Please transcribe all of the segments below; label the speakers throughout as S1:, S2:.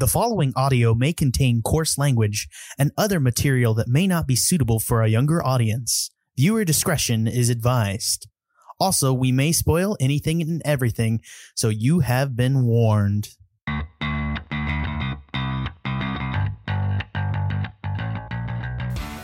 S1: The following audio may contain coarse language and other material that may not be suitable for a younger audience. Viewer discretion is advised. Also, we may spoil anything and everything, so you have been warned.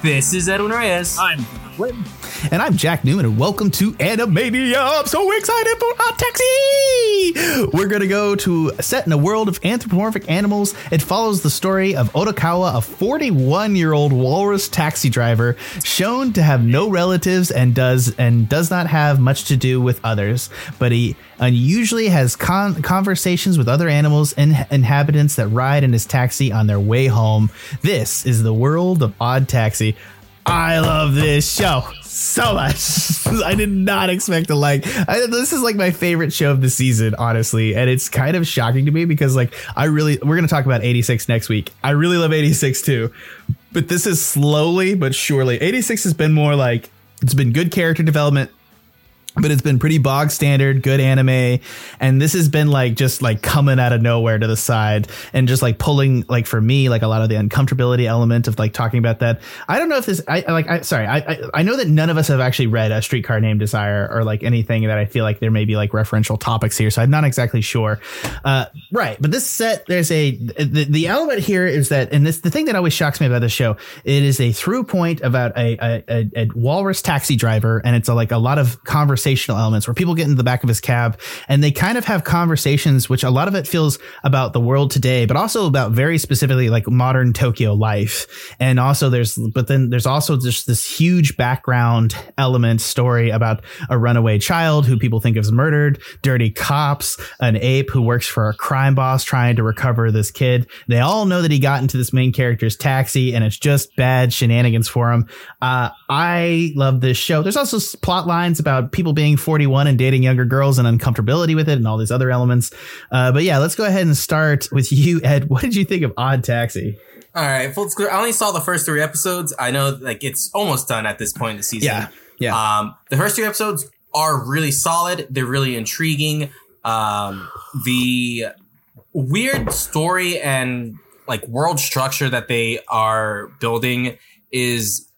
S2: This is Edwin Reyes.
S3: I'm And I'm Jack Newman, and welcome to Animania. I'm so excited for Odd Taxi! We're going to go to set in a world of anthropomorphic animals. It follows the story of Odokawa, a 41 year old walrus taxi driver, shown to have no relatives and does and does not have much to do with others. But he unusually has con- conversations with other animals and inhabitants that ride in his taxi on their way home. This is the world of Odd Taxi. I love this show so much. I did not expect to like. I, this is like my favorite show of the season, honestly, and it's kind of shocking to me because like I really we're gonna talk about 86 next week. I really love 86 too, but this is slowly but surely. 86 has been more like it's been good character development but it's been pretty bog standard, good anime, and this has been like just like coming out of nowhere to the side and just like pulling like for me like a lot of the uncomfortability element of like talking about that. I don't know if this I like I sorry I I, I know that none of us have actually read a Streetcar Named Desire or like anything that I feel like there may be like referential topics here, so I'm not exactly sure. Uh, right, but this set there's a the, the element here is that and this the thing that always shocks me about this show it is a through point about a a, a, a walrus taxi driver and it's a, like a lot of conversation conversational elements where people get in the back of his cab and they kind of have conversations, which a lot of it feels about the world today, but also about very specifically like modern Tokyo life. And also there's, but then there's also just this huge background element story about a runaway child who people think is murdered, dirty cops, an ape who works for a crime boss trying to recover this kid. They all know that he got into this main character's taxi and it's just bad shenanigans for him. Uh, I love this show. There's also plot lines about people being 41 and dating younger girls and uncomfortability with it and all these other elements. Uh, but yeah, let's go ahead and start with you, Ed. What did you think of Odd Taxi?
S2: All right, full disclosure. I only saw the first three episodes. I know like it's almost done at this point in the season.
S3: Yeah, yeah.
S2: Um, the first three episodes are really solid. They're really intriguing. Um, the weird story and like world structure that they are building is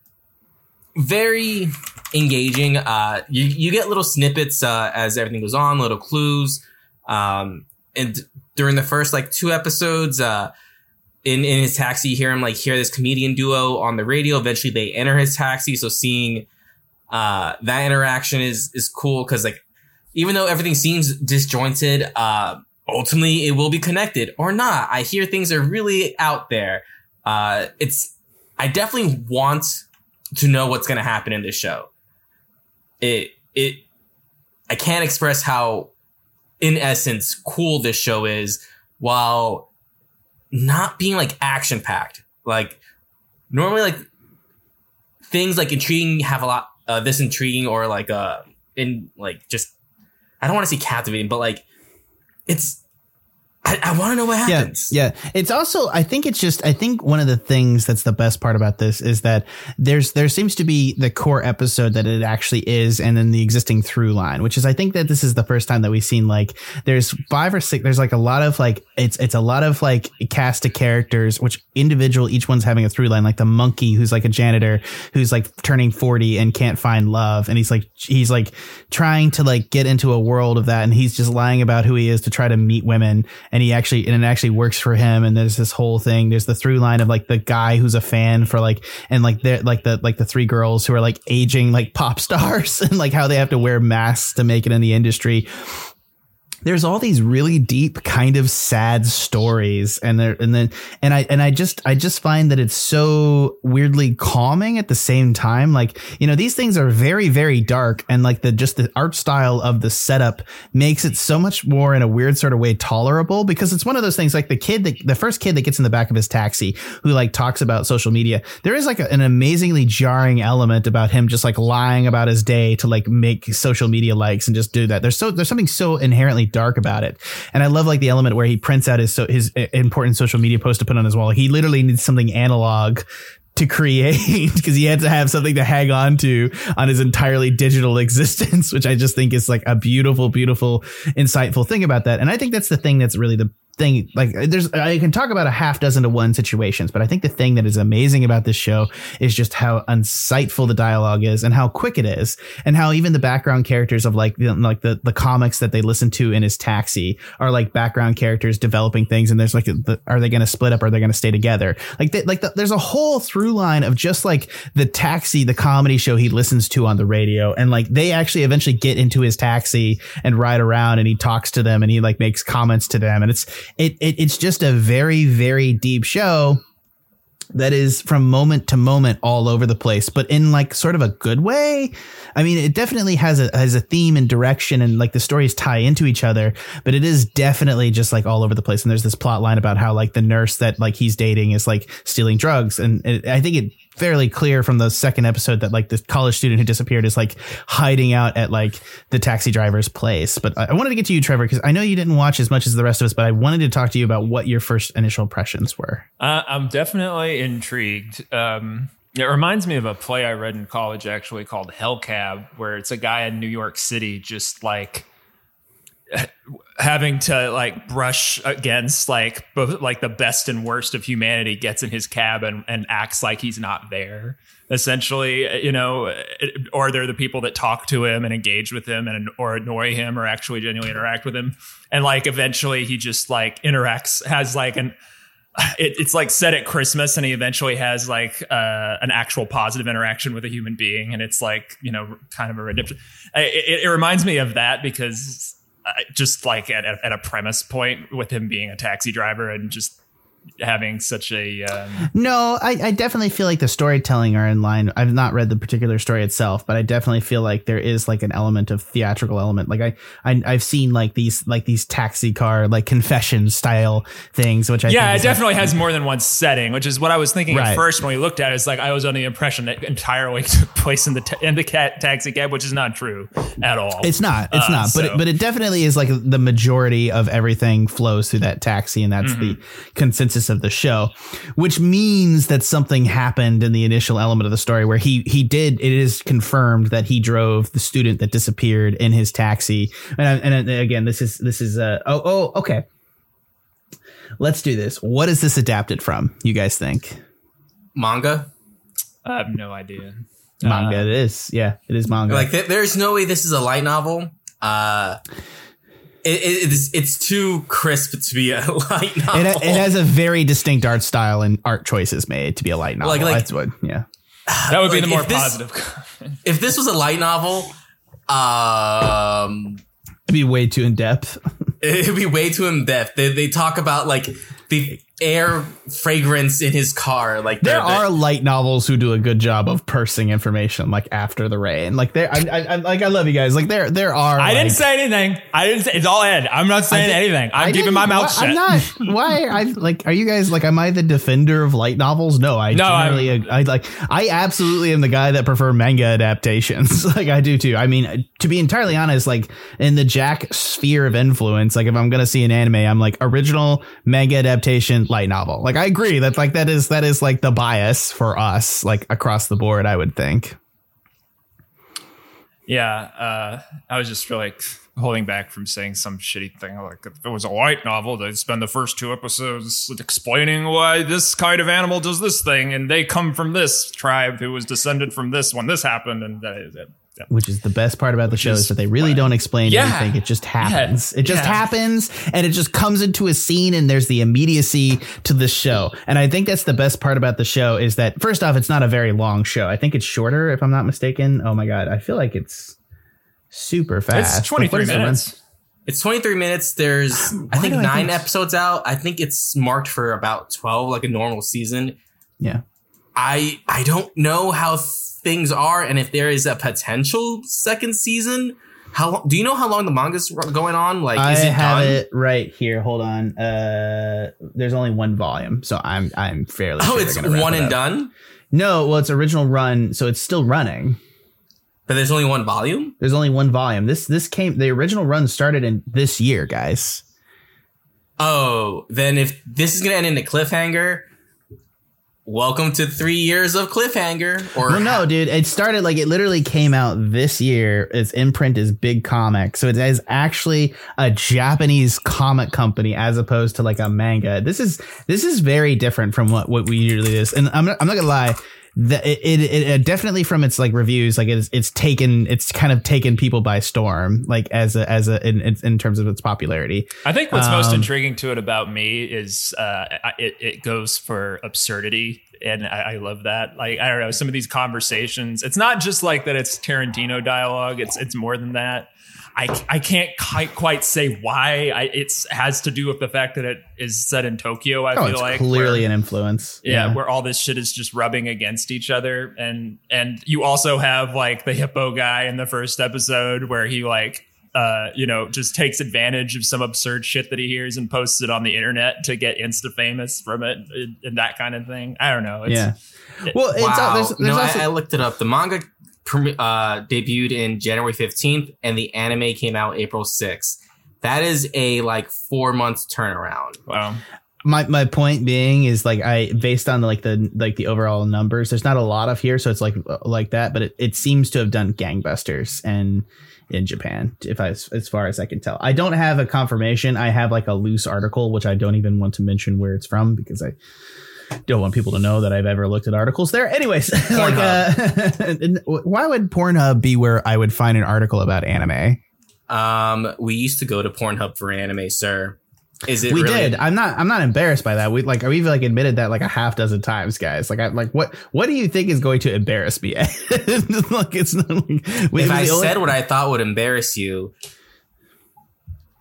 S2: very engaging. Uh, you, you get little snippets uh, as everything goes on, little clues. Um, and during the first like two episodes, uh, in in his taxi, you hear him like hear this comedian duo on the radio. Eventually, they enter his taxi, so seeing uh, that interaction is is cool because like even though everything seems disjointed, uh, ultimately it will be connected or not. I hear things are really out there. Uh, it's I definitely want to know what's going to happen in this show. It it I can't express how in essence cool this show is while not being like action packed. Like normally like things like intriguing have a lot uh, this intriguing or like uh in like just I don't want to say captivating, but like it's I, I want to know what happens.
S3: Yeah, yeah. It's also, I think it's just, I think one of the things that's the best part about this is that there's, there seems to be the core episode that it actually is, and then the existing through line, which is, I think that this is the first time that we've seen like, there's five or six, there's like a lot of like, it's, it's a lot of like cast of characters, which individual, each one's having a through line, like the monkey who's like a janitor who's like turning 40 and can't find love. And he's like, he's like trying to like get into a world of that. And he's just lying about who he is to try to meet women and he actually and it actually works for him. And there's this whole thing. There's the through line of like the guy who's a fan for like and like they're like the like the three girls who are like aging like pop stars and like how they have to wear masks to make it in the industry there's all these really deep kind of sad stories and there and then and I and I just I just find that it's so weirdly calming at the same time. Like you know these things are very very dark and like the just the art style of the setup makes it so much more in a weird sort of way tolerable because it's one of those things like the kid that the first kid that gets in the back of his taxi who like talks about social media there is like a, an amazingly jarring element about him just like lying about his day to like make social media likes and just do that. There's so there's something so inherently dark about it. And I love like the element where he prints out his so his important social media post to put on his wall. He literally needs something analog to create because he had to have something to hang on to on his entirely digital existence, which I just think is like a beautiful, beautiful, insightful thing about that. And I think that's the thing that's really the thing like there's I can talk about a half dozen to one situations, but I think the thing that is amazing about this show is just how unsightful the dialogue is and how quick it is and how even the background characters of like the, like the the comics that they listen to in his taxi are like background characters developing things and there's like the, are they going to split up are they going to stay together? Like they, like the, there's a whole through line of just like the taxi the comedy show he listens to on the radio and like they actually eventually get into his taxi and ride around and he talks to them and he like makes comments to them and it's it, it it's just a very very deep show that is from moment to moment all over the place, but in like sort of a good way. I mean, it definitely has a has a theme and direction, and like the stories tie into each other. But it is definitely just like all over the place. And there's this plot line about how like the nurse that like he's dating is like stealing drugs, and it, I think it fairly clear from the second episode that like the college student who disappeared is like hiding out at like the taxi driver's place. But I wanted to get to you, Trevor, because I know you didn't watch as much as the rest of us, but I wanted to talk to you about what your first initial impressions were.
S4: Uh, I'm definitely intrigued. Um, it reminds me of a play I read in college, actually called Hellcab, where it's a guy in New York City just like having to like brush against like both like the best and worst of humanity gets in his cab and, and acts like he's not there essentially you know or they're the people that talk to him and engage with him and or annoy him or actually genuinely interact with him and like eventually he just like interacts has like an it, it's like set at Christmas, and he eventually has like uh, an actual positive interaction with a human being, and it's like you know kind of a redemption. It, it, it reminds me of that because just like at, at a premise point with him being a taxi driver and just having such a um,
S3: no I, I definitely feel like the storytelling are in line i've not read the particular story itself but i definitely feel like there is like an element of theatrical element like i, I i've seen like these like these taxi car like confession style things which i
S4: yeah it definitely has more than one setting which is what i was thinking
S3: Right.
S4: at first when we looked at it it's like i was under the impression that entirely took place in the ta- in the cat taxi cab which is not true at all
S3: It's not. It's
S4: Uh,
S3: not. But
S4: so-
S3: it, but it definitely is like the majority of everything flows through that taxi, and that's the consensus of the show. Which means that something happened in the initial element of the story where he he did. It is confirmed that he drove the student that disappeared in his taxi. And I, and again, this is this is uh oh oh okay. Let's do this. What is this adapted from? You guys think?
S2: Manga.
S4: i have no idea
S3: Manga. it is. Yeah, it is manga.
S2: Like th- there's no way this is a light novel. Uh, it, it, it's it's too crisp to be a light novel.
S3: it, it has a very distinct art style and art choices made to be a light novel.
S2: Like- like-
S3: That's what. Yeah.
S4: that would be
S2: Like,
S4: the more
S2: if this-
S4: positive
S2: if this was a light novel, um,
S3: It'd be way too in depth.
S2: it'd be way too in depth. They, they talk about like the air fragrance in his car. Like
S3: There
S2: the- the-
S3: are light novels who do a good job of pursing information, like after the rain. Like there, I, I, I like I love you guys. Like there, there are.
S4: i didn't say anything i didn't say it's all ed i'm not saying anything i'm
S3: I
S4: keeping my mouth
S3: why-
S4: shut
S3: I'm not. Why? I like. Are you guys like? Am I the defender of light novels? No, I
S4: No,
S3: generally. I like. I absolutely am the guy that prefer manga adaptations. like I do too. I mean, to be entirely honest, like in the Jack sphere of influence, like if I'm gonna see an anime, I'm like original manga adaptation, light novel. Like I agree that like that is that is like the bias for us, like across the board. I would think.
S4: Yeah, uh, I was just like holding back from saying some shitty thing like if it was a light novel, they'd spend the first two episodes explaining why this kind of animal does this thing, and they come from this tribe who was descended from this when this happened, and that is it.
S3: Which is the best part about the show is,
S4: is
S3: that they really don't explain
S2: Yeah.
S3: anything. It just happens.
S4: Yeah.
S3: It just
S4: Yeah.
S3: happens and it just comes into a scene and there's the immediacy to the show. And I think that's the best part about the show is that first off, it's not a very long show. I think it's shorter if I'm not mistaken. Oh my God. I feel like it's super fast.
S4: It's 23
S3: Like, what is the
S4: minutes.
S2: It's 23 minutes. There's, I think,
S3: do I
S2: nine
S3: think-
S2: episodes out. I think it's marked for about 12, like a normal season.
S3: Yeah.
S2: I I don't know how things are and if there is a potential second season. How long, do you know how long the manga's going on? Like,
S3: I
S2: it
S3: have
S2: done?
S3: it right here. Hold on. Uh, there's only one volume, so I'm I'm fairly.
S2: Oh,
S3: sure
S2: it's
S3: they're gonna wrap
S2: one and done,
S3: No, well, it's original run, so it's still running.
S2: but there's only one volume.
S3: There's only one volume. This this came the original run started in this year, guys.
S2: Oh, then if this is gonna end in a cliffhanger, welcome to three years of cliffhanger. Or
S3: Well, no, dude, it started like it literally came out this year. Its imprint is Big Comic, so it is actually a Japanese comic company as opposed to like a manga. This is this is very different from what what we usually is. And I'm not, I'm not gonna lie. The, it, it, it definitely from its like reviews like it's it's taken it's kind of taken people by storm like as a as a in, in terms of its popularity
S4: I think what's most
S3: Um,
S4: intriguing to it about me is uh, it, it goes for absurdity. And I, I love that. Like I don't know, some of these conversations. It's not just like that. It's Tarantino dialogue. It's it's more than that. I, I can't quite quite say why. I it's has to do with the fact that it is set in Tokyo. I
S3: oh
S4: feel
S3: it's
S4: like
S3: clearly
S4: where-
S3: an influence
S4: yeah, where all this shit is just rubbing against each other and and you also have like the hippo guy in the first episode where he like uh you know just takes advantage of some absurd shit that he hears and posts it on the internet to get insta famous from it and- and that kind of thing i don't know it's,
S3: yeah well it's
S2: wow.
S3: uh, there's, there's
S2: no,
S3: also
S2: I, I looked it up. The manga premi- uh, debuted in January 15th, and the anime came out April 6th. That is a like four months turnaround.
S4: wow
S3: my my point being is like I based on like the like the overall numbers, there's not a lot of here, so it's like like that, but it, it seems to have done gangbusters and in Japan, if I as far as I can tell. I don't have a confirmation. I have like a loose article, which I don't even want to mention where it's from because I don't want people to know that I've ever looked at articles there. Anyways, like uh, why would Pornhub be where I would find an article about anime?
S2: Um, we used to go to Pornhub for anime, sir. Is it
S3: we
S2: really?
S3: did. I'm not. I'm not embarrassed by that. We like we've like admitted that like a half dozen times, guys. Like I like what what do you think is going to embarrass me? like it's not. Like,
S2: If I
S3: only-
S2: said what I thought would embarrass you,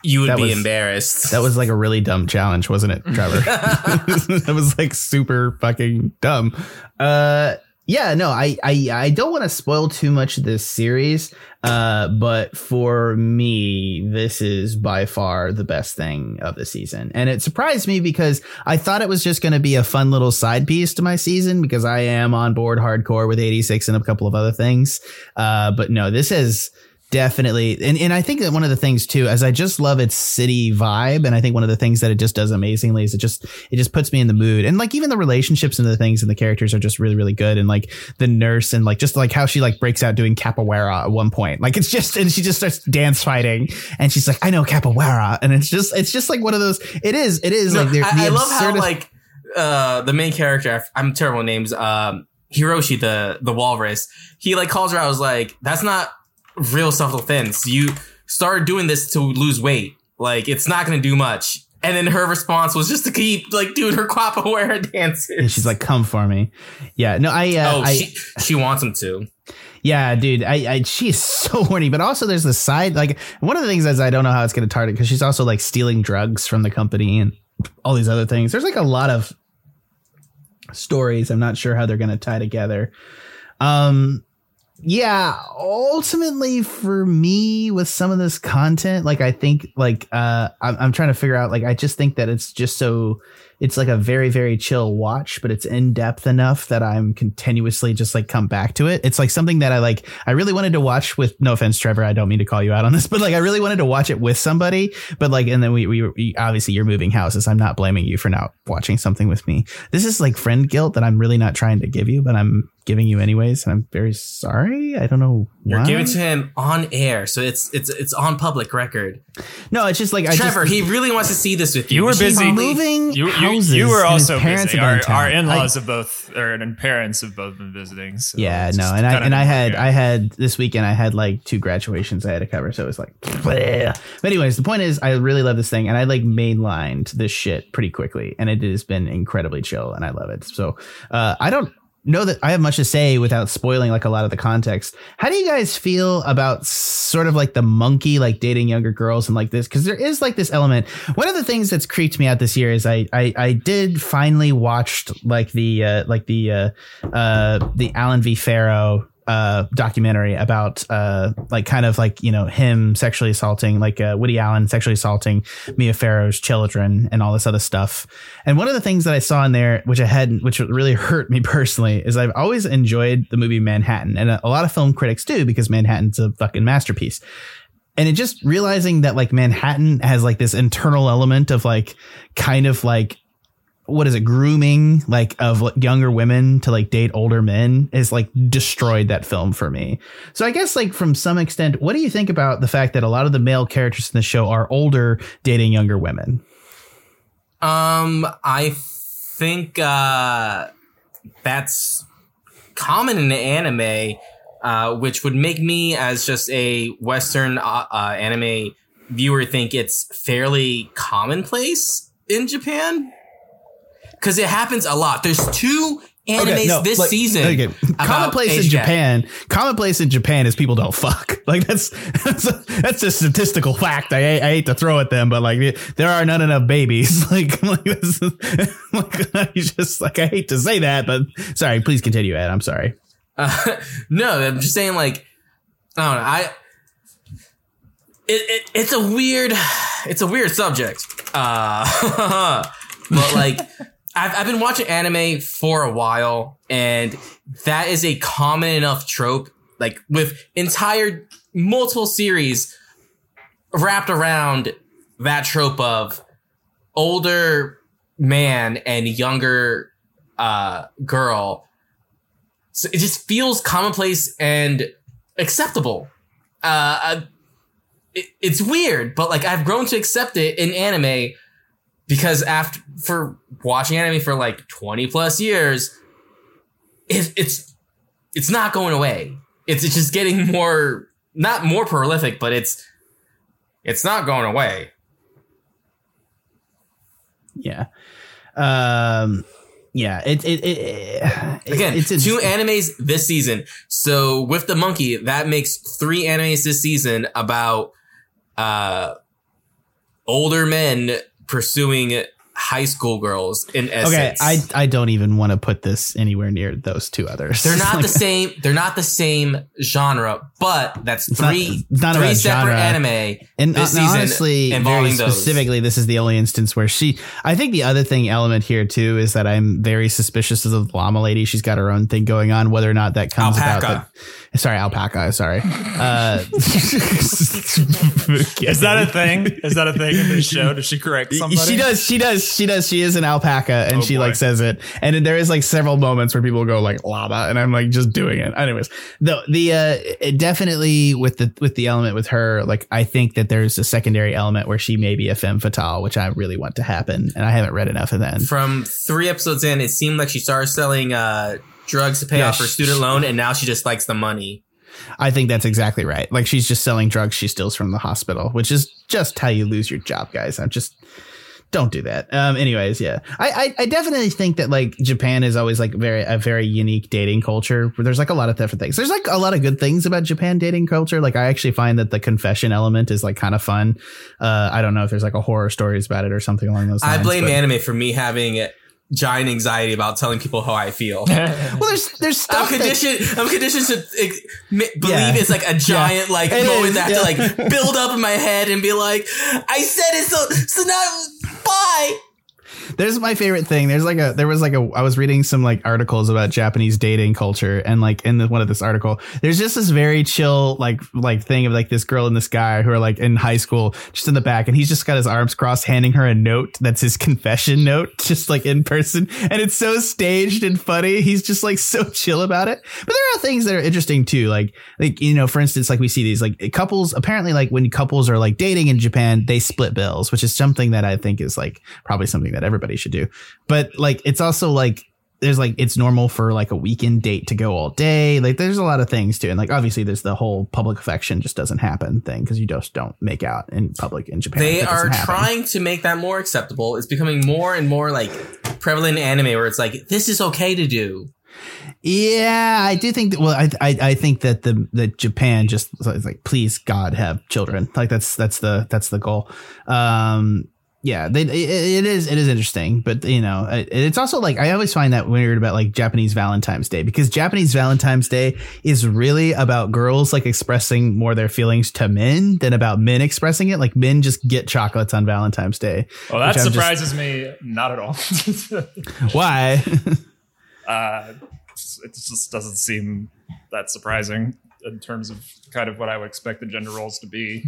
S2: you would
S3: That
S2: be
S3: was-
S2: embarrassed.
S3: that was like a really dumb challenge, wasn't it, Trevor? that was like super fucking dumb. Uh, yeah, no, I I I don't want to spoil too much of this series. Uh, but for me, this is by far the best thing of the season. And it surprised me because I thought it was just going to be a fun little side piece to my season because I am on board hardcore with 86 and a couple of other things. Uh, but no, this is definitely and, and i think that one of the things too as i just love its city vibe and i think one of the things that it just does amazingly is it just it just puts me in the mood and like even the relationships and the things and the characters are just really really good and like the nurse and like just like how she like breaks out doing capoeira at one point like it's just and she just starts dance fighting and she's like i know capoeira and it's just it's just like one of those it is it is
S2: No,
S3: like
S2: I,
S3: the
S2: I love how like uh the main character. I'm terrible names. Um, Hiroshi, the the walrus. He like calls her. I was like, that's not real self defense. You started doing this to lose weight. Like it's not going to do much. And then her response was just to keep like doing her capoeira dances.
S3: and she's like come for me yeah no i uh,
S2: oh,
S3: I,
S2: she she wants him to.
S3: Yeah, dude, I, I she's so horny. But also, there's the side like one of the things is I don't know how it's going to target because she's also like stealing drugs from the company and all these other things. There's like a lot of stories. I'm not sure how they're going to tie together. Um, yeah, ultimately for me with some of this content, like I think like uh, I'm, I'm trying to figure out like I just think that it's just so it's like a very very chill watch but it's in depth enough that i'm continuously just like come back to it it's like something that i like i really wanted to watch with no offense trevor i don't mean to call you out on this but like i really wanted to watch it with somebody but like and then we, we, we obviously you're moving houses i'm not blaming you for not watching something with me this is like friend guilt that i'm really not trying to give you but i'm giving you anyways and i'm very sorry i don't know
S2: You're giving to him on air, so it's it's it's on public record.
S3: no it's just like I
S2: Trevor,
S3: just,
S2: he really wants to see this with you.
S4: You were busy.
S3: moving
S4: You, you,
S3: houses
S4: you were also
S3: parents
S4: busy. Our, our
S3: I-
S4: in-laws have both, or and parents have both been visiting. So
S3: Yeah, no, and I and I had
S4: yeah.
S3: I had this weekend I had like two graduations I had to cover, so it was like. bleh. But anyways, the point is, I really love this thing, and I like mainlined this shit pretty quickly, and it has been incredibly chill, and I love it. So uh, I don't know that I have much to say without spoiling like a lot of the context. How do you guys feel about sort of like the monkey like dating younger girls and like this? Because there is like this element. One of the things that's creeped me out this year is I I, I did finally watched like the uh, like the uh, uh, the Allen V. Farrow uh documentary about uh like kind of like you know him sexually assaulting like uh, Woody Allen sexually assaulting Mia Farrow's children and all this other stuff. And one of the things that I saw in there which I hadn't which really hurt me personally is I've always enjoyed the movie Manhattan and a, a lot of film critics do because Manhattan's a fucking masterpiece. And it just realizing that like Manhattan has like this internal element of like kind of like what is it grooming like of younger women to like date older men is like destroyed that film for me. So i guess like from some extent what do you think about the fact that a lot of the male characters in the show are older dating younger women?
S2: Um, I think uh, that's common in anime, uh, which would make me, as just a Western uh, uh, anime viewer, think it's fairly commonplace in Japan because it happens a lot. There's two animes
S3: no,
S2: this
S3: like,
S2: season.
S3: okay, commonplace in japan commonplace in japan is people don't fuck like that's that's a, that's a statistical fact I, I hate to throw at them but like there are not enough babies like, like, this is, like I just like i hate to say that but sorry please continue ed i'm sorry
S2: Uh, no, I'm just saying like I don't know. I it, it it's a weird it's a weird subject. Uh but like I've I've been watching anime for a while and that is a common enough trope like with entire multiple series wrapped around that trope of older man and younger uh girl so it just feels commonplace and acceptable. Uh, uh, it, it's weird, but like I've grown to accept it in anime because after for watching anime for like twenty plus years, it, it's it's not going away. It's it's just getting more not more prolific, but it's it's not going away.
S3: yeah um yeah it it, it, it
S2: Again,
S3: it's
S2: two animes this season. So with the monkey, that makes three animes this season about uh older men pursuing high school girls in essence.
S3: okay i i don't even want to put this anywhere near those two others
S2: they're not
S3: Like,
S2: the same. They're not the same genre, but that's
S3: It's not-
S2: three
S3: it's not
S2: three separate
S3: genre.
S2: anime
S3: And
S2: this
S3: uh,
S2: season
S3: honestly, very
S2: involving those.
S3: specifically, this is the only instance where she. I think the other thing element here too is that I'm very suspicious of the llama lady. She's got her own thing going on. Whether or not that comes
S2: Alpaca.
S3: about. The, sorry, alpaca. Sorry. Uh,
S4: Is that a thing? Is that a thing in this show? Does she correct somebody?
S3: She does. She does. She does. She is an alpaca, and
S4: Oh,
S3: she
S4: boy.
S3: like says it. And there is like several moments where people go like llama, and I'm like just doing it. Anyways, the the uh, it definitely with the with the element with her, like I think that there's a secondary element where she may be a femme fatale, which I really want to happen, and I haven't read enough of that.
S2: From three episodes in, it seemed like she started selling uh drugs to pay
S3: Yeah,
S2: off her student loan, and now she just likes the money.
S3: I think that's exactly right. Like she's just selling drugs she steals from the hospital, which is just how you lose your job, guys. I'm just don't do that. Um, anyways, yeah, I, I, I definitely think that like Japan is always like very a very unique dating culture. Where there's like a lot of different things. There's like a lot of good things about Japan dating culture. Like I actually find that the confession element is like kind of fun. Uh, I don't know if there's like a horror stories about it or something along those lines.
S2: I blame
S3: but-
S2: anime for me having giant anxiety about telling people how I feel.
S3: Well, there's there's stuff.
S2: I'm
S3: stuff that,
S2: conditioned. I'm conditioned to ex- believe
S3: Yeah.
S2: it's like a giant like
S3: It
S2: moment
S3: is,
S2: that
S3: yeah.
S2: Have to like build up in my head and be like, I said it, so so now bye.
S3: There's my favorite thing. There's like a there was like a I was reading some like articles about Japanese dating culture and like in the, one of this article there's just this very chill like like thing of like this girl and this guy who are like in high school just in the back and he's just got his arms crossed handing her a note that's his confession note just like in person and it's so staged and funny. He's just like so chill about it. But there are things that are interesting too. Like like you know for instance like we see these like couples apparently like when couples are like dating in Japan they split bills which is something that I think is like probably something that everybody should do. But like it's also like there's like it's normal for like a weekend date to go all day. Like there's a lot of things too. And like obviously there's the whole public affection just doesn't happen thing because you just don't make out in public in Japan.
S2: They are trying to make that more acceptable. It's becoming more and more like prevalent in anime where it's like this is okay to do.
S3: Yeah, I do think that. Well, I, I I think that the that Japan just is like, please God have children. Like that's that's the that's the goal. Um, yeah, they, it, it is it is interesting, but you know, it, it's also like I always find that weird about like Japanese Valentine's Day because Japanese Valentine's Day is really about girls like expressing more their feelings to men than about men expressing it. Like men just get chocolates on Valentine's Day.
S4: Well, that
S3: I'm just-
S4: surprises me not at all.
S3: Why?
S4: uh, it just doesn't seem that surprising in terms of kind of what I would expect the gender roles to be.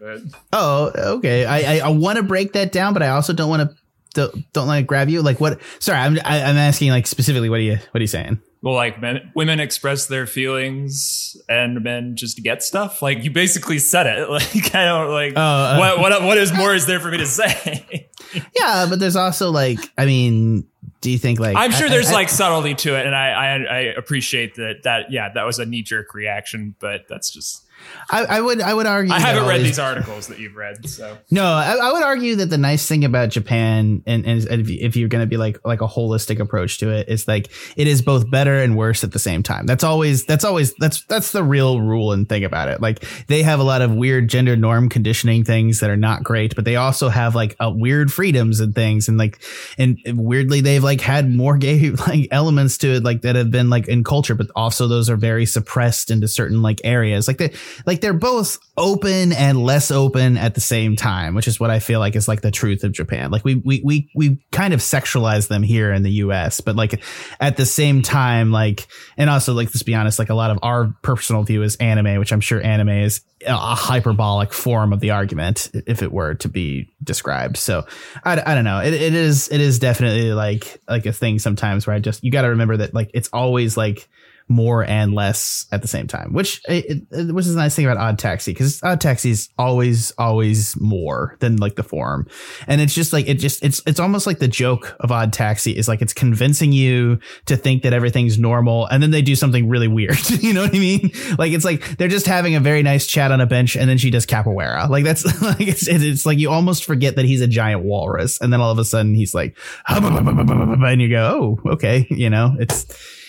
S4: But
S3: Oh, okay. I I, I want to break that down, but I also don't want to don't, don't like grab you? Like what? Sorry, I'm I, am i am asking like specifically. What are you what are you saying?
S4: Well, like men, women express their feelings and men just get stuff. Like you basically said it. Like I don't like
S3: Oh, uh,
S4: what what what is more is there for me to say?
S3: Yeah, but there's also like I mean, do you think like
S4: I'm sure
S3: I-
S4: there's
S3: I-
S4: like subtlety to it, and I, I I appreciate that that yeah that was a knee jerk reaction, but that's just
S3: I, I would I would argue
S4: I haven't read
S3: these-
S4: articles that you've read, so
S3: No, I, I would argue that the nice thing about Japan, and, and if you're going to be like like a holistic approach to it, is like it is both better and worse at the same time. That's always that's always that's that's the real rule and thing about it. Like they have a lot of weird gender norm conditioning things that are not great, but they also have like uh, weird freedoms and things, and like and weirdly they've like had more gay like elements to it like that have been like in culture, but also those are very suppressed into certain like areas. Like they like they're both open and less open at the same time, which is what I feel like is like the truth of Japan. Like we we we we kind of sexualize them here in the US, but like at the same time, like and also like let's be honest, like a lot of our personal view is anime, which I'm sure anime is a hyperbolic form of the argument if it were to be described. So I, I don't know. It, it is it is definitely like like a thing sometimes where I just you got to remember that like it's always like more and less at the same time, which it, it, which is a nice thing about Odd Taxi because Odd Taxi is always always more than like the form, and it's just like it just it's it's almost like the joke of Odd Taxi is like it's convincing you to think that everything's normal, and then they do something really weird. you know what I mean? Like it's like they're just having a very nice chat on a bench, and then she does capoeira. Like that's like it's it's like you almost forget that he's a giant walrus, and then all of a sudden he's like, and you go, oh okay, you know it's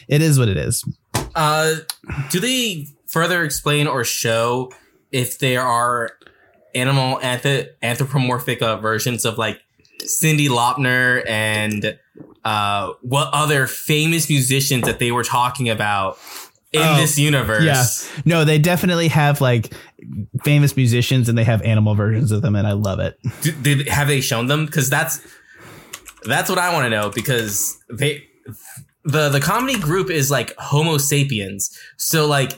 S3: it is what it is.
S2: Uh, do they further explain or show if there are animal anth- anthropomorphic uh, versions of like Cindy Laupner and uh, what other famous musicians that they were talking about in
S3: Oh,
S2: this universe?
S3: Yeah. No, they definitely have like famous musicians and they have animal versions of them and I love it.
S2: D- did have they shown them? Because that's that's what I want to know. Because they the the comedy group is like Homo sapiens, so like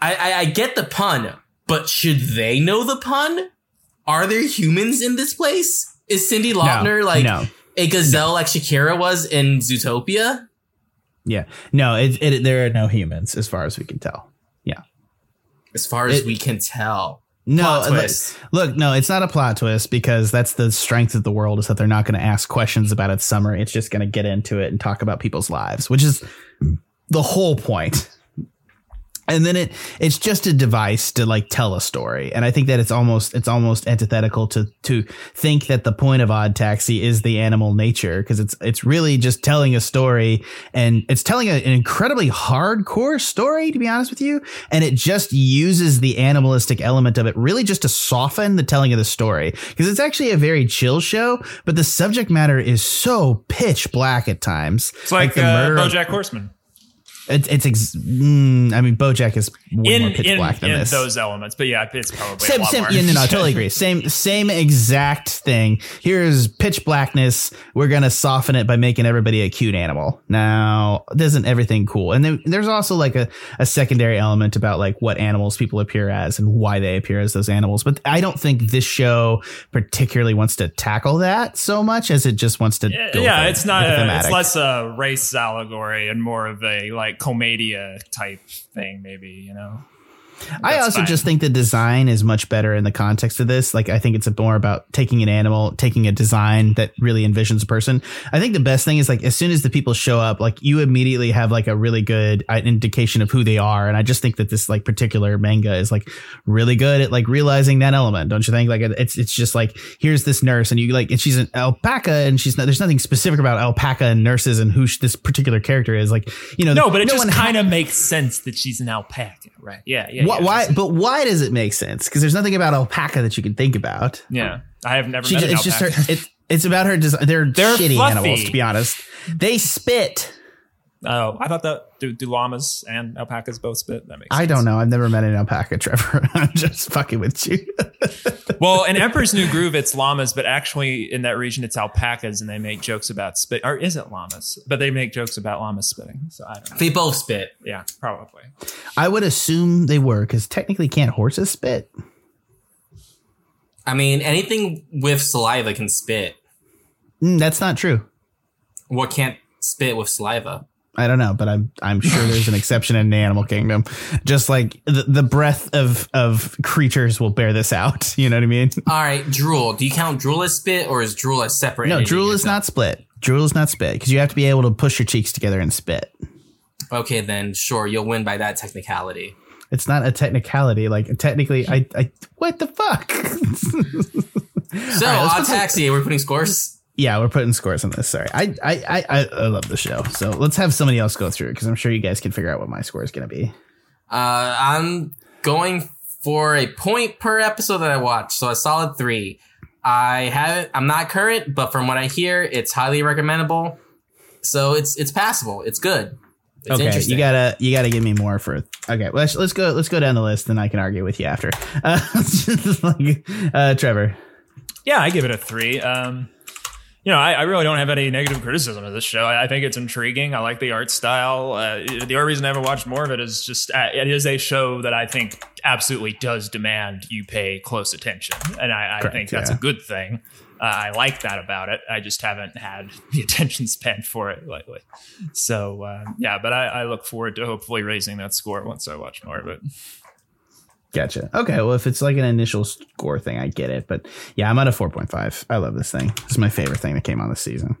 S2: I, I I get the pun, but should they know the pun? Are there humans in this place? Is Cindy Laupner like
S3: no.
S2: a gazelle like Shakira was in Zootopia?
S3: Yeah. No, it, it there are no humans as far as we can tell. Yeah.
S2: As far as
S3: It-
S2: we can tell.
S3: No, look-. Look, no, it's not a plot twist because that's the strength of the world is that they're not going to ask questions about its summary. It's just going to get into it and talk about people's lives, which is the whole point. And then it it's just a device to like tell a story. And I think that it's almost it's almost antithetical to to think that the point of Odd Taxi is the animal nature because it's it's really just telling a story. And it's telling a, an incredibly hardcore story to be honest with you. And it just uses the animalistic element of it really just to soften the telling of the story. Because it's actually a very chill show but the subject matter is so pitch black at times.
S4: It's like,
S3: the
S4: uh,
S3: murder
S4: BoJack Horseman
S3: it's it's ex- mm, I mean BoJack is way
S4: in
S3: more pitch
S4: in,
S3: black than
S4: in
S3: this
S4: those elements, but yeah, it's probably a
S3: same,
S4: lot
S3: same, yeah, no, no, I totally agree. Same, same exact thing. Here's pitch blackness. We're gonna soften it by making everybody a cute animal. Now, isn't everything cool? And then there's also like a, a secondary element about like what animals people appear as and why they appear as those animals. But I don't think this show particularly wants to tackle that so much as it just wants to.
S4: Yeah,
S3: go
S4: yeah,
S3: with
S4: it's not.
S3: A,
S4: it's less a race allegory and more of a like comedia type thing, maybe. You know.
S3: I also
S4: fine.
S3: just think the design is much better in the context of this. Like, I think it's more about taking an animal, taking a design that really envisions a person. I think the best thing is like, as soon as the people show up, like you immediately have like a really good indication of who they are. And I just think that this like particular manga is like really good at like realizing that element. Don't you think? Like, it's, it's just like, here's this nurse and you like, and she's an alpaca and she's not, there's nothing specific about alpaca and nurses and who sh- this particular character is. Like, you know,
S4: No, but it
S3: no
S4: just kind of makes sense that she's an alpaca, right? Yeah, yeah.
S3: why,
S4: yeah,
S3: why but why does it make sense because there's nothing about alpaca that you can think about
S4: Yeah, I have never
S3: she
S4: met
S3: just,
S4: an
S3: it's just her
S4: alpaca.
S3: it's it's about her design they're,
S4: They're
S3: shitty
S4: fluffy.
S3: animals to be honest they spit
S4: Oh, I thought that do, do llamas and alpacas both spit? That makes.
S3: i
S4: sense.
S3: don't know i've never met an alpaca trevor i'm just fucking with you
S4: Well, in Emperor's New Groove, it's llamas, but actually in that region, it's alpacas, and they make jokes about spit. Or is it llamas? But they make jokes about llamas spitting. So I don't know.
S2: They both spit.
S4: Yeah, probably.
S3: i would assume they were because technically can't horses spit
S2: I mean, anything with saliva can spit.
S3: Mm, that's not true.
S2: What can't spit with saliva?
S3: I don't know, but I'm I'm sure there's an exception in the animal kingdom. Just like the, the breath of of creatures will bear this out. You know what I mean?
S2: All right, drool. Do you count drool as spit or is drool as separate?
S3: No, drool is not split. Drool is not spit because you have to be able to push your cheeks together and spit.
S2: Okay, then sure, you'll win by that technicality.
S3: It's not a technicality. Like technically, I I what the fuck?
S2: So,
S3: right,
S2: odd taxi. We're putting scores.
S3: Yeah, we're putting scores on this. Sorry, I I I I, I love the show. So let's have somebody else go through it because I'm sure you guys can figure out what my score is going to be.
S2: Uh, I'm going for a point per episode that I watch, so a solid three. I haven't. I'm not current, but from what I hear, it's highly recommendable. So it's it's passable. It's good. It's
S3: okay,
S2: interesting.
S3: you gotta you gotta give me more for. Okay, let's let's go let's go down the list, and I can argue with you after. Uh, like, uh, Trevor.
S4: Yeah, I give it a three. Um, you know, I, I really don't have any negative criticism of this show. I, I think it's intriguing. I like the art style. Uh, the only reason I haven't watched more of it is just uh, it is a show that I think absolutely does demand you pay close attention, and I, I
S3: Correct,
S4: think that's
S3: yeah.
S4: a good thing. Uh, I like that about it. I just haven't had the attention span for it lately. So uh, yeah, but I, I look forward to hopefully raising that score once I watch more of it.
S3: Gotcha. Okay, well, if it's like an initial score thing, I get it. But yeah, I'm at a 4.5. I love this thing. It's my favorite thing that came on this season.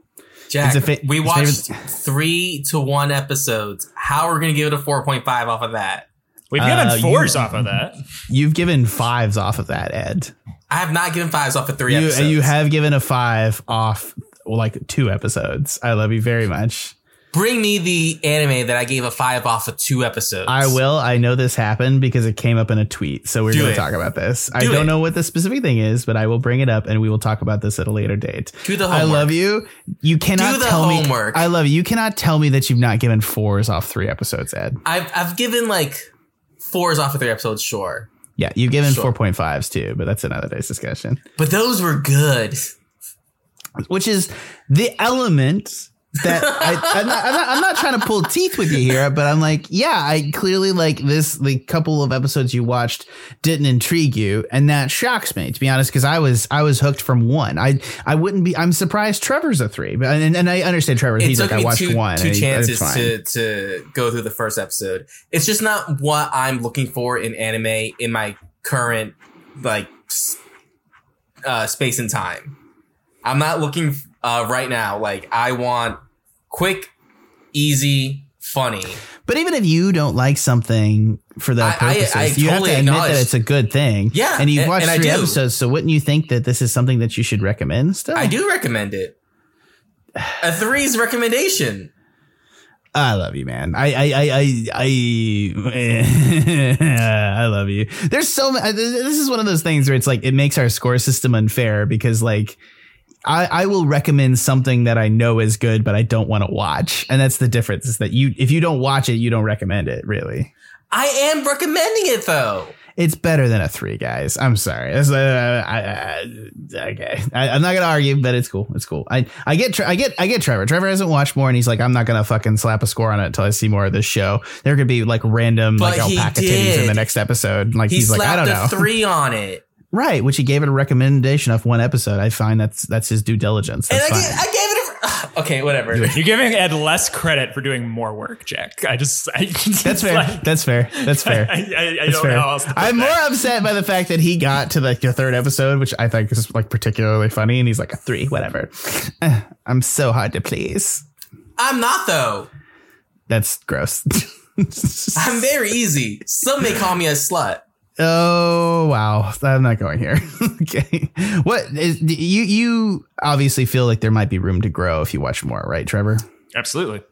S2: Jack,
S3: It's a fa-
S2: we watched
S3: favorite-
S2: three to one episodes. How are we going to give it a 4.5 off of that?
S4: We've
S3: Uh,
S4: given
S3: you-
S4: fours off of that.
S3: You've given fives off of that, Ed.
S2: I have not given fives off of three
S3: You,
S2: episodes.
S3: you have given a five off well, like two episodes. I love you very much.
S2: Bring me the anime that I gave a five off of two episodes.
S3: I will. I know this happened because it came up in a tweet. So we're going to talk about this. I
S2: Do
S3: don't
S2: it.
S3: know what the specific thing is, but I will bring it up and we will talk about this at a later date.
S2: Do the
S3: I love you. You cannot
S2: Do the
S3: tell
S2: homework.
S3: me. I love you. You cannot tell me that you've not given fours off three episodes, Ed.
S2: I've, I've given like fours off of three episodes, sure.
S3: Yeah, you've given
S2: Sure.
S3: 4.5s too, but that's another day's discussion.
S2: But those were good.
S3: Which is the element that I, I'm, not, I'm, not, I'm not trying to pull teeth with you here, but I'm like, yeah, I clearly like this. The couple of episodes you watched didn't intrigue you, and that shocks me to be honest, because I was I was hooked from one. I I wouldn't be. I'm surprised Trevor's a three, but and, and I understand Trevor.
S2: It
S3: He's like, I watched
S2: two,
S3: one.
S2: two
S3: he-
S2: chances to, to go through the first episode. It's just not what I'm looking for in anime in my current like uh, space and time. I'm not looking uh, right now. Like I want quick, easy, funny.
S3: But even if you don't like something for that
S2: I- I-
S3: purposes,
S2: I
S3: you have to admit that it's a good thing.
S2: Yeah,
S3: and you've watched
S2: and I
S3: three episodes, so wouldn't you think that this is something that you should recommend still?
S2: I do recommend it. A three's recommendation.
S3: I love you, man. I I I I I, I love you. There's so many. This is one of those things where it's like it makes our score system unfair because like. I, I will recommend something that I know is good, but I don't want to watch, and that's the difference. Is that you if you don't watch it, you don't recommend it. Really,
S2: I am recommending it though.
S3: it's better than a three, guys. I'm sorry. That's, uh, I, I, okay, I, I'm not gonna argue, but it's cool. It's cool. I I get I get I get Trevor. Trevor hasn't watched more, and he's like, I'm not gonna fucking slap a score on it until I see more of this show. There could be like random
S2: But
S3: like alpaca titties in the next episode. Like
S2: He
S3: he's like, I
S2: slapped
S3: don't
S2: a
S3: know,
S2: three on it.
S3: Right? Which he gave it a recommendation of one episode. I find that's that's his due diligence.
S2: And I,
S3: fine.
S2: gave, I gave it a. Okay, whatever.
S4: You're giving Ed less credit for doing more work, Jack. I just I,
S3: that's fair. that's fair. That's fair.
S4: I, I, I
S3: That's
S4: don't
S3: fair.
S4: know how else to put
S3: I'm
S4: that.
S3: more upset by the fact that he got to like the third episode, which I think is like particularly funny, and he's like a three, whatever. Eh, I'm so hard to please.
S2: I'm not though.
S3: That's gross.
S2: I'm very easy. Some may call me a slut.
S3: Oh wow, I'm not going here. okay, what is you? You obviously feel like there might be room to grow if you watch more, right, Trevor?
S4: Absolutely.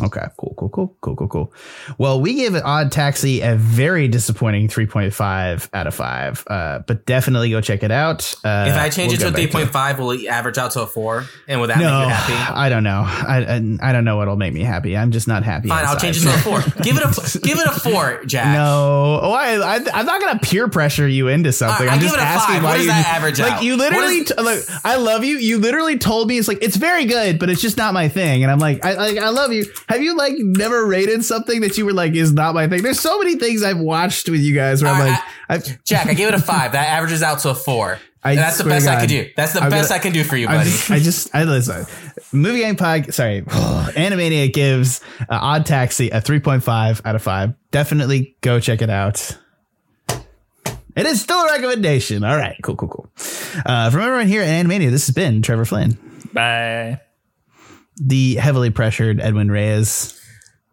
S3: Okay, cool, cool, cool, cool, cool, cool. Well, we gave Odd Taxi a very disappointing 3.5 out of 5, uh, but definitely go check it out. Uh,
S2: If I change
S3: we'll
S2: it to a
S3: go back
S2: three point five, will it average out to a four? And will that
S3: no,
S2: make you happy?
S3: I don't know. I, I I don't know what'll make me happy. I'm just not happy.
S2: Fine, I'll change it to a four. give it a give it a four, Jack.
S3: No, oh, I, I, I'm not gonna peer pressure you into something.
S2: I- I
S3: I'm just asking
S2: five.
S3: why
S2: What does
S3: you
S2: that average
S3: like.
S2: out?
S3: You literally,
S2: is-
S3: t- like, I love you. You literally told me it's like it's very good, but it's just not my thing. And I'm like, I like, I love you. Have you like never rated something that you were like is not my thing? There's so many things I've watched with you guys where I'm
S2: All
S3: like,
S2: right,
S3: I,
S2: Jack, I gave it a five. That averages out to a four.
S3: I
S2: That's the
S3: swear to
S2: best I
S3: God,
S2: can do. That's the
S3: I'm
S2: best
S3: gonna-
S2: I can do for you,
S3: I'm
S2: buddy.
S3: just, I just, I listen. Movie Gang Pod, sorry, Animania gives uh, Odd Taxi a 3.5 out of 5. Definitely go check it out. It is still a recommendation. All right, cool, cool, cool. Uh, from everyone here at Animania, this has been Trevor Flynn,
S4: Bye.
S3: The heavily pressured Edwin Reyes.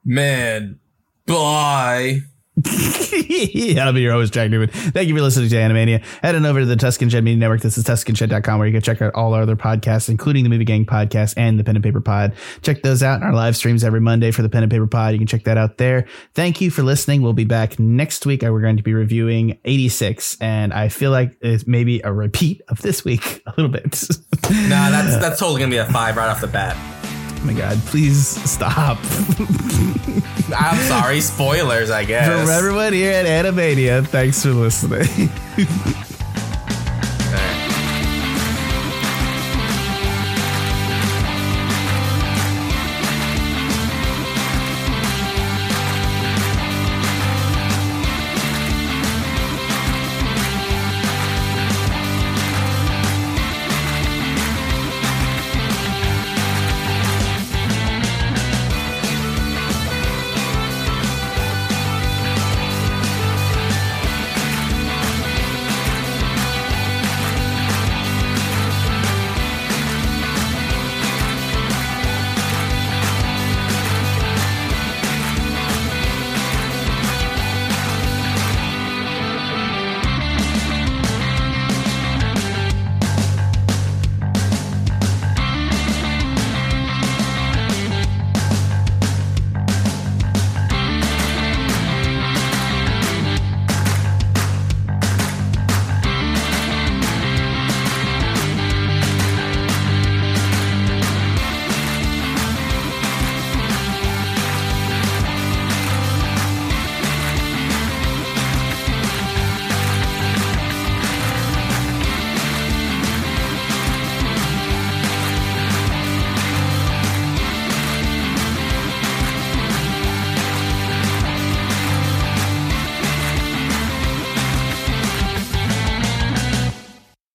S2: Man, bye.
S3: I'll be your host, Jack Newman. Thank you for listening to Animania. Head on over to the Tuscan Shed Media Network. This is TuscanShed.com where you can check out all our other podcasts, including the Movie Gang podcast and the Pen and Paper Pod. Check those out in our live streams every Monday for the Pen and Paper Pod. You can check that out there. Thank you for listening. We'll be back next week. Uh, we're going to be reviewing 86, and I feel like it's maybe a repeat of this week a little bit.
S2: Nah, that's that's totally gonna be a five right off the bat.
S3: Oh my God, please stop.
S2: I'm sorry, spoilers, I guess.
S3: From everyone here at Animania, thanks for listening.